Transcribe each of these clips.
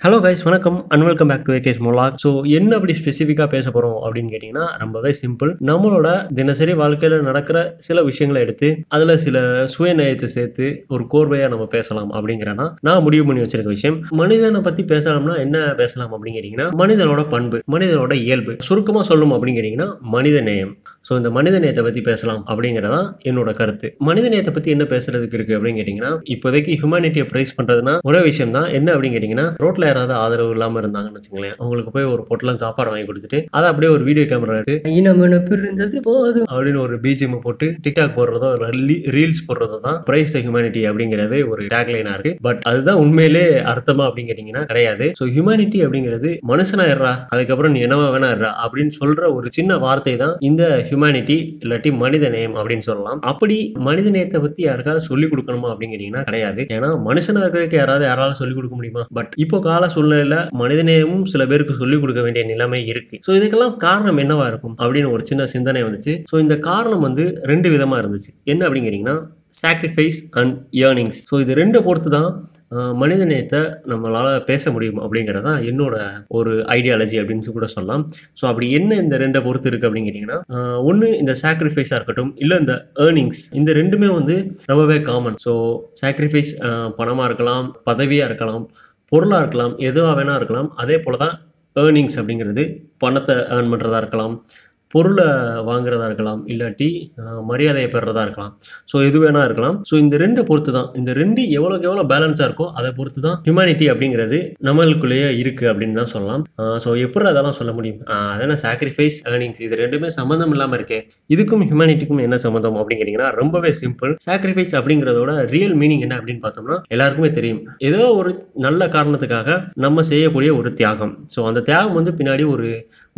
Hello guys வணக்கம் and welcome back to ஏகேஸ் மோலாக் ஸோ என்ன அப்படி ஸ்பெசிஃபிக்காக பேச போகிறோம் அப்படின்னு கேட்டிங்கன்னா ரொம்பவே சிம்பிள் நம்மளோட தினசரி வாழ்க்கையில் நடக்கிற சில விஷயங்களை எடுத்து அதில் சில சுயநயத்தை சேர்த்து ஒரு கோர்வையாக நம்ம பேசலாம் அப்படிங்கிறனா நான் முடிவு பண்ணி வச்சிருக்க விஷயம். மனிதனை பற்றி பேசலாம்னா என்ன பேசலாம் அப்படின்னு கேட்டிங்கன்னா மனிதனோட பண்பு மனிதனோட இயல்பு சுருக்கமாக சொல்லணும் அப்படின்னு கேட்டிங்கன்னா மனித நேயம். ஸோ இந்த மனித நேயத்தை பற்றி பேசலாம் அப்படிங்கிறதா என்னோட கருத்து. மனித நேயத்தை பற்றி என்ன பேசுறதுக்கு இருக்குது அப்படின்னு கேட்டிங்கன்னா இப்போதைக்கு ஹியூமனிட்டியை ப்ரைஸ் பண்ணுறதுனா ஒரே விஷயம் தான் என்ன அப்படின்னு கேட்டிங்கன்னா ரோட்டில் யாராவது ஆதரவு இல்லாமல் இருந்தாங்கன்னு வச்சுங்களேன் அவங்களுக்கு போய் ஒரு பொட்டலாம் சாப்பாடு வாங்கி கொடுத்துட்டு அதை அப்படியே ஒரு வீடியோ கேமரா எடுத்து இனம் இருந்தது போதும் அப்படின்னு ஒரு பிஜிஎம் போட்டு டிக்டாக் போடுறதோ ரீல்ஸ் போடுறதோ தான் பிரைஸ் ஹியூமனிட்டி அப்படிங்கிறது ஒரு டேக்லைனா இருக்கு. பட் அதுதான் உண்மையிலே அர்த்தமா அப்படிங்கிறீங்கன்னா கிடையாது. ஸோ ஹியூமனிட்டி அப்படிங்கிறது மனுஷனா இருறா அதுக்கப்புறம் நீ என்னவா வேணா இருறா அப்படின்னு சொல்ற ஒரு சின்ன வார்த்தை தான் இந்த ஹியூமனிட்டி இல்லாட்டி மனித நேயம் அப்படின்னு சொல்லலாம். அப்படி மனித நேயத்தை பத்தி யாருக்காவது சொல்லிக் கொடுக்கணுமா அப்படிங்கிறீங்கன்னா கிடையாது. ஏன்னா மனுஷனா இருக்கிறதுக்கு யாராவது யாராலும் சொல்லிக் கொடுக்க முடியுமா? பட் இப்போ கால சூழ்நிலையில மனிதநேயமும் சில பேருக்கு சொல்லிக் கொடுக்க வேண்டிய நிலைமை இருக்கு. ஸோ இதுக்கெல்லாம் காரணம் என்னவா இருக்கும் அப்படின்னு ஒரு சின்ன சிந்தனை வந்துச்சு. ஸோ இந்த காரணம் வந்து ரெண்டு விதமா இருந்துச்சு. என்ன அப்படின்னு கேட்டிங்கன்னா சாக்ரிஃபைஸ் அண்ட் ஏர்னிங்ஸ் ஸோ இது ரெண்டை பொறுத்து தான் மனிதநேயத்தை மனித நேயத்தை நம்மளால் பேச முடியும் அப்படிங்கிறது தான் என்னோட ஒரு ஐடியாலஜி அப்படின்னு கூட சொல்லலாம். ஸோ அப்படி என்ன இந்த ரெண்டை பொறுத்து இருக்குது அப்படின்னு கேட்டிங்கன்னா ஒன்று இந்த சாக்ரிஃபைஸாக இருக்கட்டும் இல்லை இந்த ஏர்னிங்ஸ் இந்த ரெண்டுமே வந்து ரொம்பவே காமன் ஸோ சாக்ரிஃபைஸ் பணமாக இருக்கலாம் பதவியாக இருக்கலாம் பொருளாக இருக்கலாம் எதுவாக வேணால் இருக்கலாம் அதே போல் தான் ஏர்னிங்ஸ் அப்படிங்கிறது பணத்தை ஏர்ன் பண்ணுறதா இருக்கலாம். பொருளை வாங்குறதா இருக்கலாம் இல்லாட்டி மரியாதையை பெறுறதா இருக்கலாம். ஸோ எது வேணா இருக்கலாம். ஸோ இந்த ரெண்டை பொறுத்து தான் இந்த ரெண்டு எவ்வளோக்கு எவ்வளோ பேலன்ஸாக இருக்கோ அதை பொறுத்து தான் ஹியூமனிட்டி அப்படிங்கிறது நம்மளுக்குள்ளேயே இருக்குது அப்படின்னு தான் சொல்லலாம். ஸோ எப்படி அதெல்லாம் சொல்ல முடியும்? அதான சாக்ரிஃபைஸ் ஏர்னிங்ஸ் இது ரெண்டுமே சம்மந்தம் இல்லாமல் இருக்கே. இதுக்கும் ஹியூமனிட்டிக்கும் என்ன சம்மந்தம் அப்படிங்கிறீங்கன்னா ரொம்பவே சிம்பிள் சாக்ரிஃபைஸ் அப்படிங்கிறதோட ரியல் மீனிங் என்ன அப்படின்னு பார்த்தோம்னா எல்லாருக்குமே தெரியும். ஏதோ ஒரு நல்ல காரணத்துக்காக நம்ம செய்யக்கூடிய ஒரு தியாகம். ஸோ அந்த தியாகம் வந்து பின்னாடி ஒரு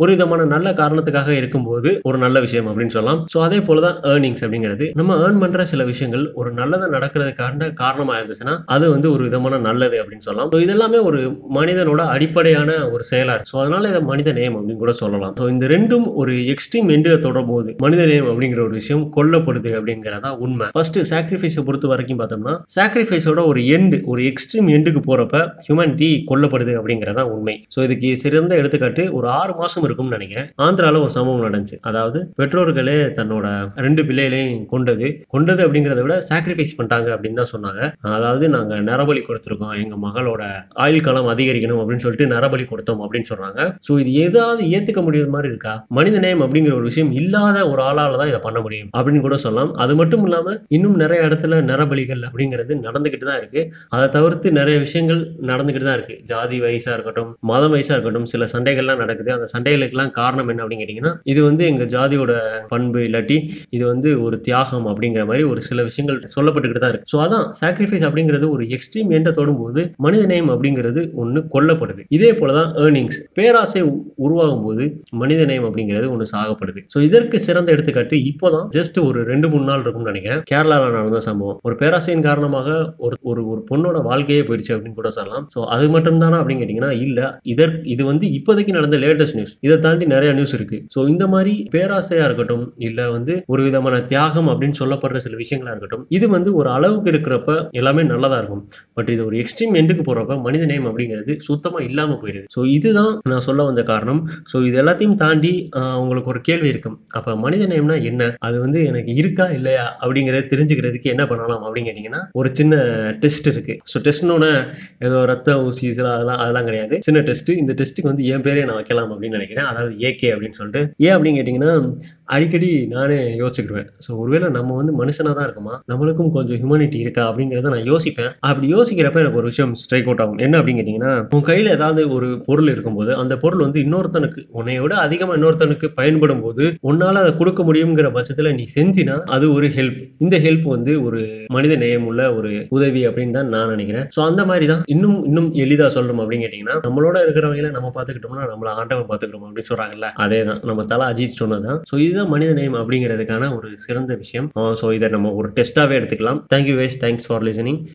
ஒரு விதமான நல்ல காரணத்துக்காக இருக்கும் இருக்கும்போது ஒரு நல்ல விஷயம் அப்படின்னு சொல்லலாம். ஸோ அதே போல தான் ஏர்னிங்ஸ் அப்படிங்கிறது. நம்ம ஏர்ன் பண்ற சில விஷயங்கள் ஒரு நல்லதை நடக்கிறதுக்கான காரணமாக இருந்துச்சுன்னா அது வந்து ஒரு விதமான நல்லது அப்படின்னு சொல்லலாம். ஸோ இதெல்லாமே ஒரு மனிதனோட அடிப்படையான ஒரு செயலா இருக்கு. ஸோ அதனால இதை மனித நேயம் அப்படின்னு கூட சொல்லலாம். ஸோ இந்த ரெண்டும் ஒரு எக்ஸ்ட்ரீம் எண்டு தொடரும் போது மனித நேயம் அப்படிங்கிற ஒரு விஷயம் கொல்லப்படுது அப்படிங்கிறதா உண்மை. ஃபர்ஸ்ட் சாக்ரிஃபைஸை பொறுத்த வரைக்கும் பார்த்தோம்னா சாக்ரிஃபைஸோட ஒரு எண்டு ஒரு எக்ஸ்ட்ரீம் எண்டுக்கு போறப்ப ஹியூமனிட்டி கொல்லப்படுது அப்படிங்கிறதா உண்மை. ஸோ இதுக்கு சிறந்த எடுத்துக்காட்டு ஒரு ஆறு மாசம் இருக்கும்னு நினைக்கிறேன். ஆந்திரால ஒரு சம்பவம் நடந்துச்சு. அதாவது பெற்றோர்களே தன்னோட ரெண்டு பிள்ளைகளையும் கொண்டது. கொண்டது அப்படிங்கிறத விட சாக்ரிஃபைஸ் பண்ணிட்டாங்க அப்படின்னு தான் சொன்னாங்க. அதாவது நாங்கள் நரபலி கொடுத்துருக்கோம். எங்கள் மகளோட ஆயுள் காலம் அதிகரிக்கணும் அப்படின்னு சொல்லிட்டு நரபலி கொடுத்தோம் அப்படின்னு சொல்கிறாங்க ஸோ இது ஏதாவது ஏற்றுக்க முடியாத மாதிரி இருக்கா? மனித நேயம் அப்படிங்கிற ஒரு விஷயம் இல்லாத ஒரு ஆளால் தான் இதை பண்ண முடியும் அப்படின்னு கூட சொல்லலாம். அது மட்டும் இல்லாமல் இன்னும் நிறைய இடத்துல நரபலிகள் அப்படிங்கிறது நடந்துக்கிட்டு தான் இருக்குது அதை தவிர்த்து நிறைய விஷயங்கள் நடந்துக்கிட்டு தான் இருக்குது ஜாதி வயசாக இருக்கட்டும் மதம் வயசாக இருக்கட்டும் சில சண்டைகள்லாம் நடக்குது. அந்த சண்டைகளுக்கெல்லாம் காரணம் என்ன அப்படின்னு கேட்டிங்கன்னா இது வந்து எங்கள் ஜாதியோட பண்பு இல்லாட்டி இது வந்து ஒரு தியாகம் அப்படிங்கிற மாதிரி ஒரு சில விஷயங்கள் சொல்லப்பட்டுக்கிட்டு தான் இருக்கு. ஸோ அதான் சாக்ரிஃபைஸ் அப்படிங்கிறது ஒரு எக்ஸ்ட்ரீம் எண்டை தொடும்போது மனித நேயம் அப்படிங்கிறது ஒன்று கொல்லப்படுது. இதே போல தான் ஏர்னிங்ஸ் பேராசை உருவாகும் போது மனித நேயம் அப்படிங்கிறது ஒன்று சாகப்படுது. ஸோ இதற்கு சிறந்த எடுத்துக்காட்டு இப்போதான் ஜஸ்ட் ஒரு ரெண்டு மூணு நாள் இருக்கும்னு நினைக்கிறேன். கேரளாவில் நடந்த சம்பவம். ஒரு பேராசையின் காரணமாக ஒரு ஒரு ஒரு பொண்ணோட வாழ்க்கையே போயிடுச்சு அப்படின்னு கூட சொல்லலாம். ஸோ அது மட்டும் தானா அப்படின்னு கேட்டிங்கன்னா இல்லை. இதற்கு இது வந்து இப்போதைக்கு நடந்த லேட்டஸ்ட் நியூஸ். இதை தாண்டி நிறைய நியூஸ் இருக்கு. ஸோ இந்த மாதிரி பேராசையா இருக்கட்டும் இல்லை வந்து ஒரு விதமான தியாகம் அப்படின்னு சொல்லப்படுற சில விஷயங்களா இருக்கட்டும் இது வந்து ஒரு அளவுக்கு இருக்கிறப்ப எல்லாமே நல்லதா இருக்கும். பட் இது ஒரு எக்ஸ்ட்ரீம் எண்டுக்கு போறப்ப மனித நேயம் அப்படிங்கிறது சுத்தமா இல்லாம போயிடுது ஸோ இதுதான் நான் சொல்ல வந்த காரணம். ஸோ இது எல்லாத்தையும் தாண்டி உங்களுக்கு ஒரு கேள்வி இருக்கும். அப்ப மனித நேயம்னா என்ன? அது வந்து எனக்கு இருக்கா இல்லையா? அப்படிங்கறத தெரிஞ்சுக்கிறதுக்கு என்ன பண்ணலாம் அப்படின்னு கேட்டீங்கன்னா ஒரு சின்ன டெஸ்ட் இருக்கு. ஸோ டெஸ்ட்னு ஏதோ ரத்த ஊசி இதெல்லாம் அதெல்லாம் அதெல்லாம் கிடையாது. சின்ன டெஸ்ட். இந்த டெஸ்ட்டுக்கு வந்து என் பேரே நான் வைக்கலாம் அப்படின்னு நினைக்கிறேன். அதாவது ஏகே அப்படின்னு சொல்லிட்டு. ஏன் அப்படின்னு கேட்டிங்கன்னா அடிக்கடி நானே யோசிச்சுக்கிடுவேன். ஸோ ஒருவேளை நம்ம வந்து மனுஷனாக தான் இருக்குமா? நம்மளுக்கும் கொஞ்சம் ஹியூமனிட்டி இருக்கா? அப்படிங்கிறத நான் யோசிப்பேன். அப்படி யோசிக்கிறப்ப எனக்கு ஒரு விஷயம் ஸ்ட்ரைக் அவுட் ஆகும். என்ன அப்படின்னு கேட்டிங்கன்னா உன் கையில் ஏதாவது ஒரு பொருள் இருக்கும்போது அந்த பொருள் வந்து இன்னொருத்தனுக்கு உன்னை விட அதிகமாக இன்னொருத்தனுக்கு பயன்படும் போது உன்னால் அதை கொடுக்க முடியுங்கிற பட்சத்தில் நீ செஞ்சினா அது ஒரு ஹெல்ப் இந்த ஹெல்ப் வந்து ஒரு மனித நேயம் உள்ள ஒரு உதவி அப்படின்னு தான் நான் நினைக்கிறேன். ஸோ அந்த மாதிரி தான் இன்னும் இன்னும் எளிதாக சொல்லணும் அப்படின்னு கேட்டிங்கன்னா நம்மளோட இருக்கிறவங்கள நம்ம பார்த்துக்கிட்டோம்னா நம்மள ஆண்டவன் பார்த்துக்கிறோம் அப்படின்னு சொல்கிறாங்கல்ல அதே தான் நம்ம தலை அஜித் சொன்னதான் ஸோ இதுதான் மனித நேயம் அப்படிங்கிறதுக்கான ஒரு சிறந்த விஷயம். Uh, ஸோ இதை நம்ம ஒரு டெஸ்ட்டாகவே எடுத்துக்கலாம். தேங்க்யூ வேஸ் தேங்க்ஸ் ஃபார் லிசனிங்